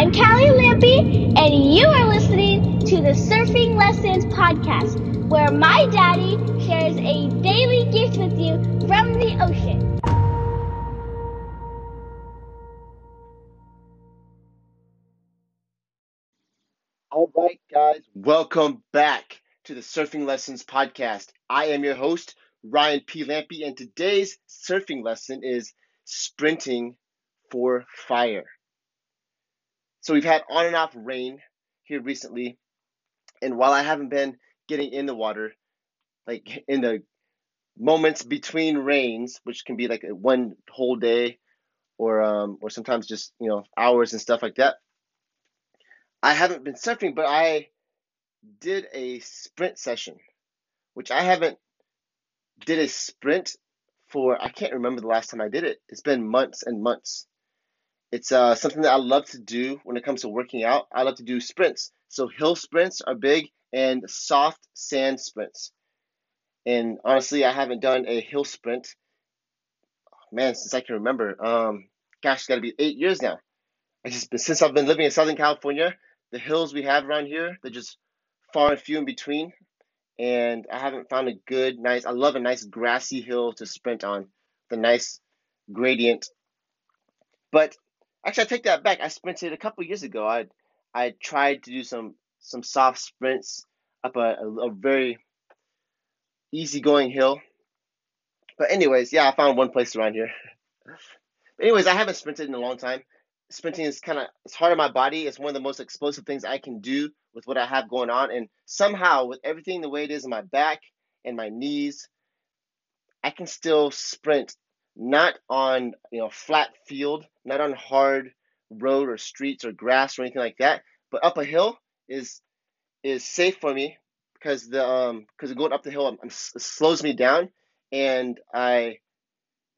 I'm Callie Lampy, and you are listening to the Surfing Lessons Podcast, where my daddy shares a daily gift with you from the ocean. All right, guys, welcome back to the Surfing Lessons Podcast. I am your host, Ryan P. Lampy, and today's surfing lesson is sprinting for fire. So we've had on and off rain here recently, and while I haven't been getting in the water, like in the moments between rains, which can be like one whole day, or um, or sometimes just you know hours and stuff like that. I haven't been surfing, but I did a sprint session, which I haven't did a sprint for I can't remember the last time I did it. It's been months and months. It's uh, something that I love to do when it comes to working out. I love to do sprints. So hill sprints are big and soft sand sprints. And honestly, I haven't done a hill sprint, man, since I can remember. Um, gosh, it's got to be eight years now. I just since I've been living in Southern California, the hills we have around here, they're just far and few in between. And I haven't found a good, nice. I love a nice grassy hill to sprint on, the nice gradient. But Actually, I take that back. I sprinted a couple years ago. I I tried to do some some soft sprints up a, a, a very easygoing hill. But anyways, yeah, I found one place around here. But anyways, I haven't sprinted in a long time. Sprinting is kind of it's hard on my body. It's one of the most explosive things I can do with what I have going on. And somehow, with everything the way it is in my back and my knees, I can still sprint not on you know flat field, not on hard road or streets or grass or anything like that, but up a hill is is safe for me because the um because going up the hill I'm, I'm, it slows me down and I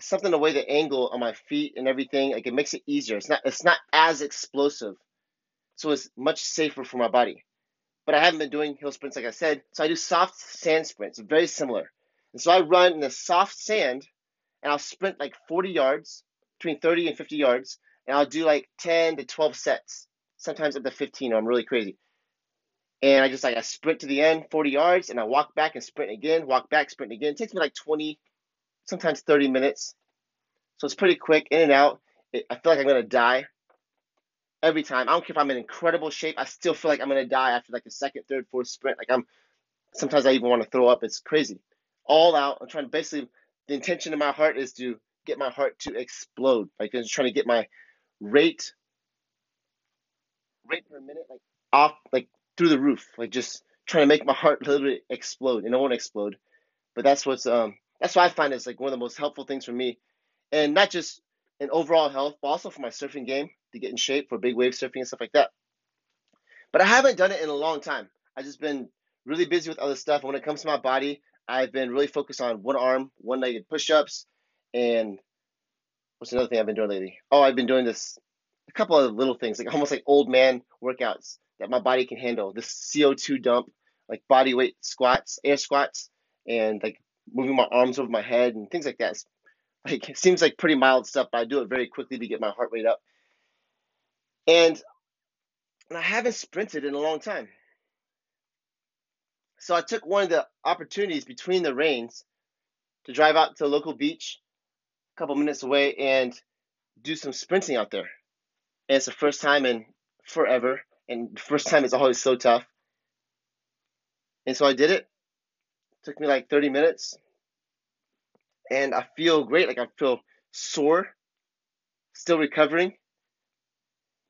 something the way the angle on my feet and everything like it makes it easier. It's not it's not as explosive, so it's much safer for my body. But I haven't been doing hill sprints like I said, so I do soft sand sprints, very similar. And so I run in the soft sand and I'll sprint like 40 yards, between 30 and 50 yards, and I'll do like 10 to 12 sets, sometimes up to 15. I'm really crazy. And I just like I sprint to the end, 40 yards, and I walk back and sprint again, walk back, sprint again. It takes me like 20, sometimes 30 minutes. So it's pretty quick, in and out. It, I feel like I'm gonna die every time. I don't care if I'm in incredible shape. I still feel like I'm gonna die after like the second, third, fourth sprint. Like I'm sometimes I even want to throw up. It's crazy. All out. I'm trying to basically the intention in my heart is to get my heart to explode. Like I'm just trying to get my rate rate per minute like off like through the roof. Like just trying to make my heart literally explode. And it won't explode. But that's what's um that's what I find is like one of the most helpful things for me. And not just in overall health, but also for my surfing game to get in shape for big wave surfing and stuff like that. But I haven't done it in a long time. I've just been really busy with other stuff. And when it comes to my body, I've been really focused on one arm, one legged push ups, and what's another thing I've been doing lately? Oh, I've been doing this a couple of little things, like almost like old man workouts that my body can handle. This CO2 dump, like body weight squats, air squats, and like moving my arms over my head and things like that. It's, like it seems like pretty mild stuff, but I do it very quickly to get my heart rate up. And, and I haven't sprinted in a long time. So I took one of the opportunities between the rains to drive out to a local beach a couple minutes away and do some sprinting out there. And it's the first time in forever, and the first time is always so tough. And so I did it. it. Took me like 30 minutes. And I feel great. Like I feel sore, still recovering.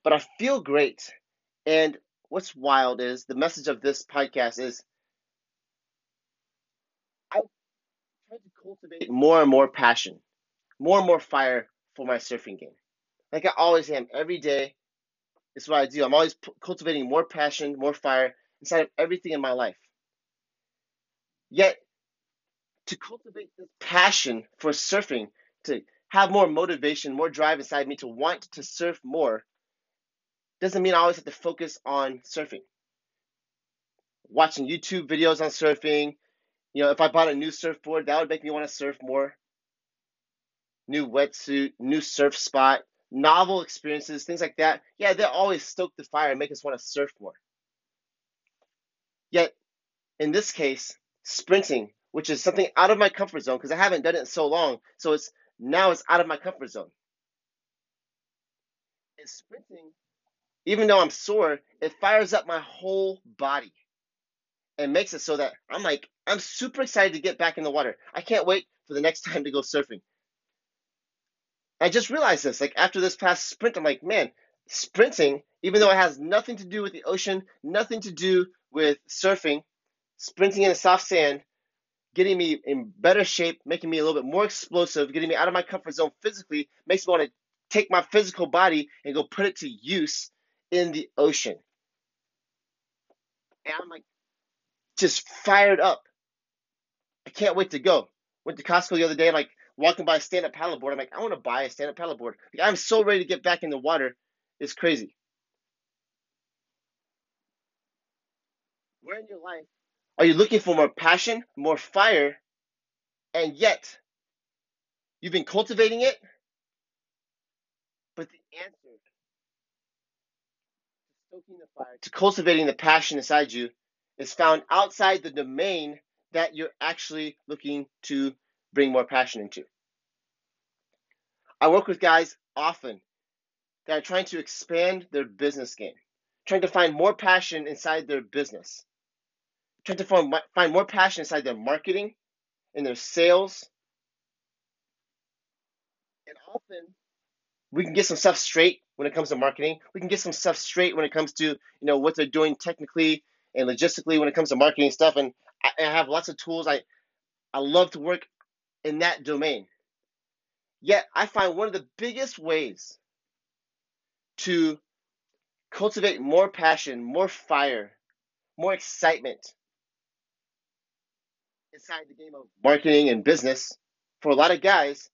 But I feel great. And what's wild is the message of this podcast is tried to cultivate more and more passion, more and more fire for my surfing game. Like I always am every day. It's what I do. I'm always p- cultivating more passion, more fire inside of everything in my life. Yet, to cultivate this passion for surfing, to have more motivation, more drive inside me to want to surf more, doesn't mean I always have to focus on surfing. Watching YouTube videos on surfing, you know, if I bought a new surfboard, that would make me want to surf more. New wetsuit, new surf spot, novel experiences, things like that, yeah, they always stoke the fire and make us want to surf more. Yet, in this case, sprinting, which is something out of my comfort zone because I haven't done it in so long, so it's now it's out of my comfort zone. And sprinting, even though I'm sore, it fires up my whole body and makes it so that I'm like, I'm super excited to get back in the water. I can't wait for the next time to go surfing. I just realized this. Like after this past sprint, I'm like, man, sprinting, even though it has nothing to do with the ocean, nothing to do with surfing, sprinting in the soft sand, getting me in better shape, making me a little bit more explosive, getting me out of my comfort zone physically, makes me want to take my physical body and go put it to use in the ocean. And I'm like, just fired up. I can't wait to go. Went to Costco the other day, like walking by a stand-up paddleboard. I'm like, I want to buy a stand-up paddleboard. Like, I'm so ready to get back in the water. It's crazy. Where in your life are you looking for more passion, more fire, and yet you've been cultivating it? But the answer to stoking the fire, to cultivating the passion inside you, is found outside the domain that you're actually looking to bring more passion into. I work with guys often that are trying to expand their business game, trying to find more passion inside their business, trying to find, find more passion inside their marketing, in their sales. And often we can get some stuff straight when it comes to marketing. We can get some stuff straight when it comes to, you know, what they're doing technically and logistically when it comes to marketing stuff. And I, have lots of tools. I I love to work in that domain. Yet I find one of the biggest ways to cultivate more passion, more fire, more excitement inside the game of marketing and business for a lot of guys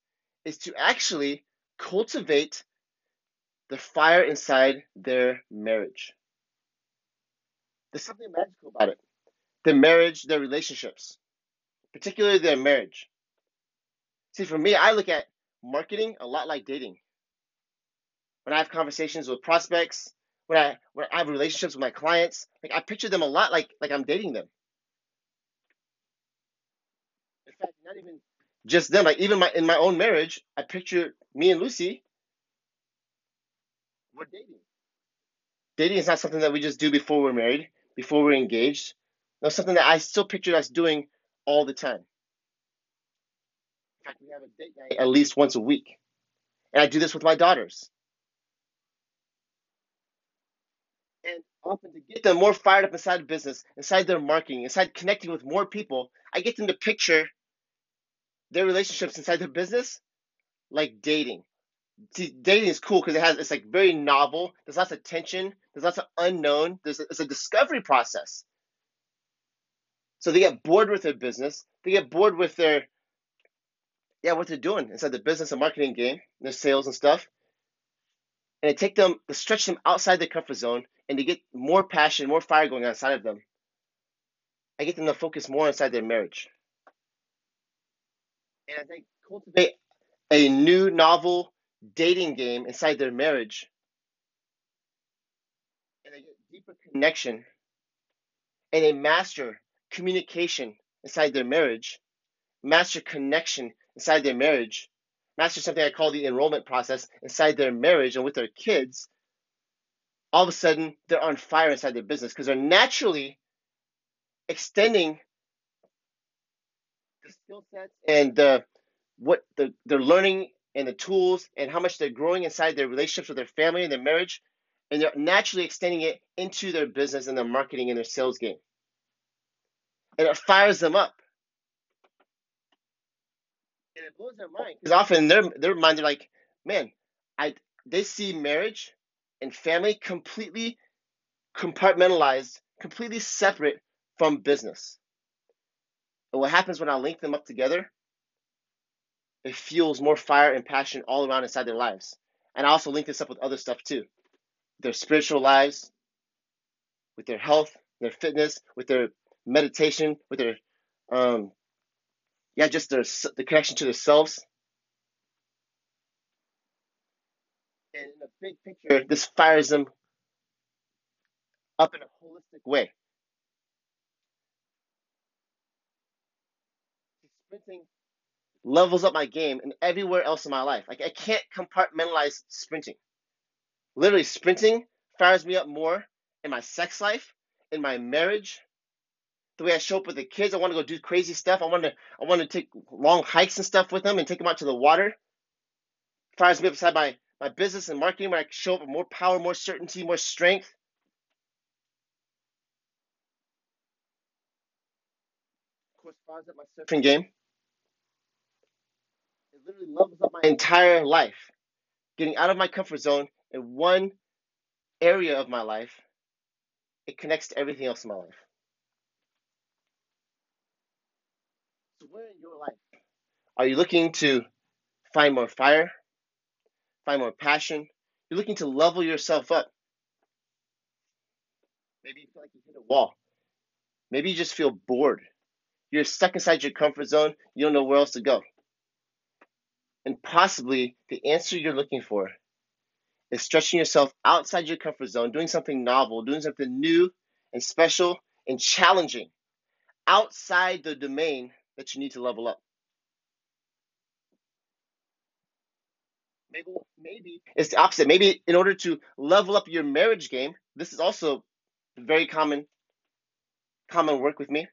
is to actually cultivate the fire inside their marriage. There's something magical about it. Their marriage, their relationships, particularly their marriage. See, for me, I look at marketing a lot like dating. When I have conversations with prospects, when I when I have relationships with my clients, like I picture them a lot like like I'm dating them. In fact, not even just them, like even my in my own marriage, I picture me and Lucy. We're dating. Dating is not something that we just do before we're married before we're engaged. That's something that I still picture us doing all the time. In fact, we have a date night at least once a week. And I do this with my daughters. And often to get them more fired up inside business, inside their marketing, inside connecting with more people, I get them to picture their relationships inside their business like dating. See, dating is cool because it has it's like very novel. There's lots of tension. There's lots of unknown. There's a, it's a discovery process. So they get bored with their business. They get bored with their yeah what they're doing inside the business and marketing game, their sales and stuff. And it take them to stretch them outside their comfort zone and to get more passion, more fire going on inside of them. I get them to focus more inside their marriage. And I think cultivate a new novel dating game inside their marriage and they get deeper connection and they master communication inside their marriage, master connection inside their marriage, master something I call the enrollment process inside their marriage and with their kids, all of a sudden they're on fire inside their business because they're naturally extending the skill sets and the what the, they're learning and the tools and how much they're growing inside their relationships with their family and their marriage, and they're naturally extending it into their business and their marketing and their sales game. And it fires them up. And it blows their mind. Because often their, their mind, they're like, man, I they see marriage and family completely compartmentalized, completely separate from business. And what happens when I link them up together it fuels more fire and passion all around inside their lives. And I also link this up with other stuff too their spiritual lives, with their health, their fitness, with their meditation, with their, um, yeah, just their the connection to themselves. And in the big picture, this fires them up in a holistic way. Sprinting levels up my game and everywhere else in my life. Like I can't compartmentalize sprinting. Literally, sprinting fires me up more in my sex life, in my marriage, the way I show up with the kids. I want to go do crazy stuff. I want to I want to take long hikes and stuff with them and take them out to the water. Fires me up beside my my business and marketing where I show up with more power, more certainty, more strength. Of course, fires up my surfing game. It literally levels up my entire life. Getting out of my comfort zone in one area of my life, it connects to everything else in my life. Where in your life are you looking to find more fire, find more passion? You're looking to level yourself up. Maybe you feel like you hit a wall. Maybe you just feel bored. You're stuck inside your comfort zone. You don't know where else to go. And possibly the answer you're looking for is stretching yourself outside your comfort zone, doing something novel, doing something new and special and challenging outside the domain that you need to level up. Maybe, maybe it's the opposite. Maybe in order to level up your marriage game, this is also very common common work with me.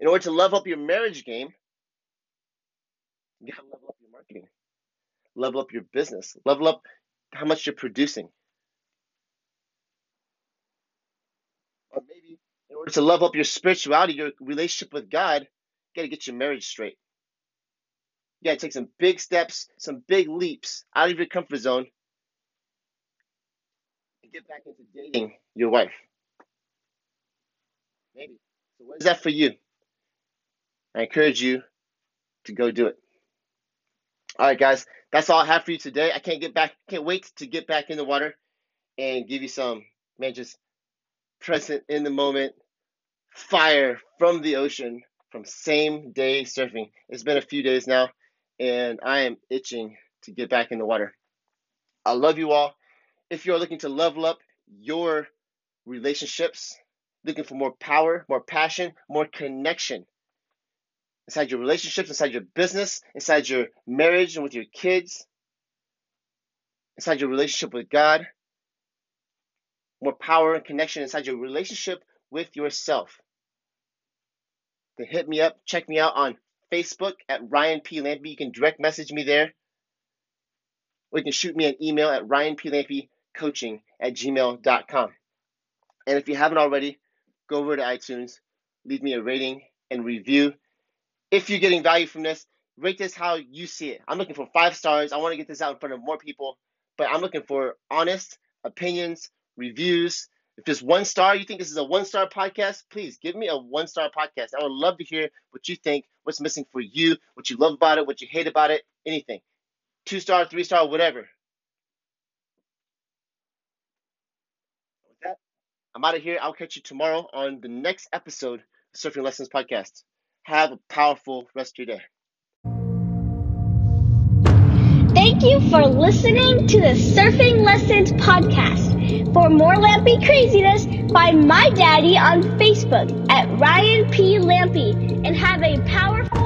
In order to level up your marriage game, you gotta level up your marketing, level up your business, level up how much you're producing. Or maybe in order to level up your spirituality, your relationship with God, you gotta get your marriage straight. You gotta take some big steps, some big leaps out of your comfort zone and get back into dating your wife. Maybe. So what is that for you? I encourage you to go do it. All right, guys, that's all I have for you today. I can't get back, can't wait to get back in the water and give you some, man, just present in the moment fire from the ocean from same day surfing. It's been a few days now, and I am itching to get back in the water. I love you all. If you're looking to level up your relationships, looking for more power, more passion, more connection, inside your relationships, inside your business, inside your marriage and with your kids, inside your relationship with God, more power and connection inside your relationship with yourself. Then hit me up, check me out on Facebook at Ryan P. Lampy. You can direct message me there. Or you can shoot me an email at ryanplampycoaching at gmail.com. And if you haven't already, go over to iTunes, leave me a rating and review if you're getting value from this, rate this how you see it. I'm looking for five stars. I want to get this out in front of more people, but I'm looking for honest opinions, reviews. If there's one star, you think this is a one star podcast, please give me a one star podcast. I would love to hear what you think, what's missing for you, what you love about it, what you hate about it, anything. Two star, three star, whatever. With that, I'm out of here. I'll catch you tomorrow on the next episode of Surfing Lessons Podcast. Have a powerful rest of your day. Thank you for listening to the Surfing Lessons podcast. For more Lampy craziness, find my daddy on Facebook at Ryan P. Lampy and have a powerful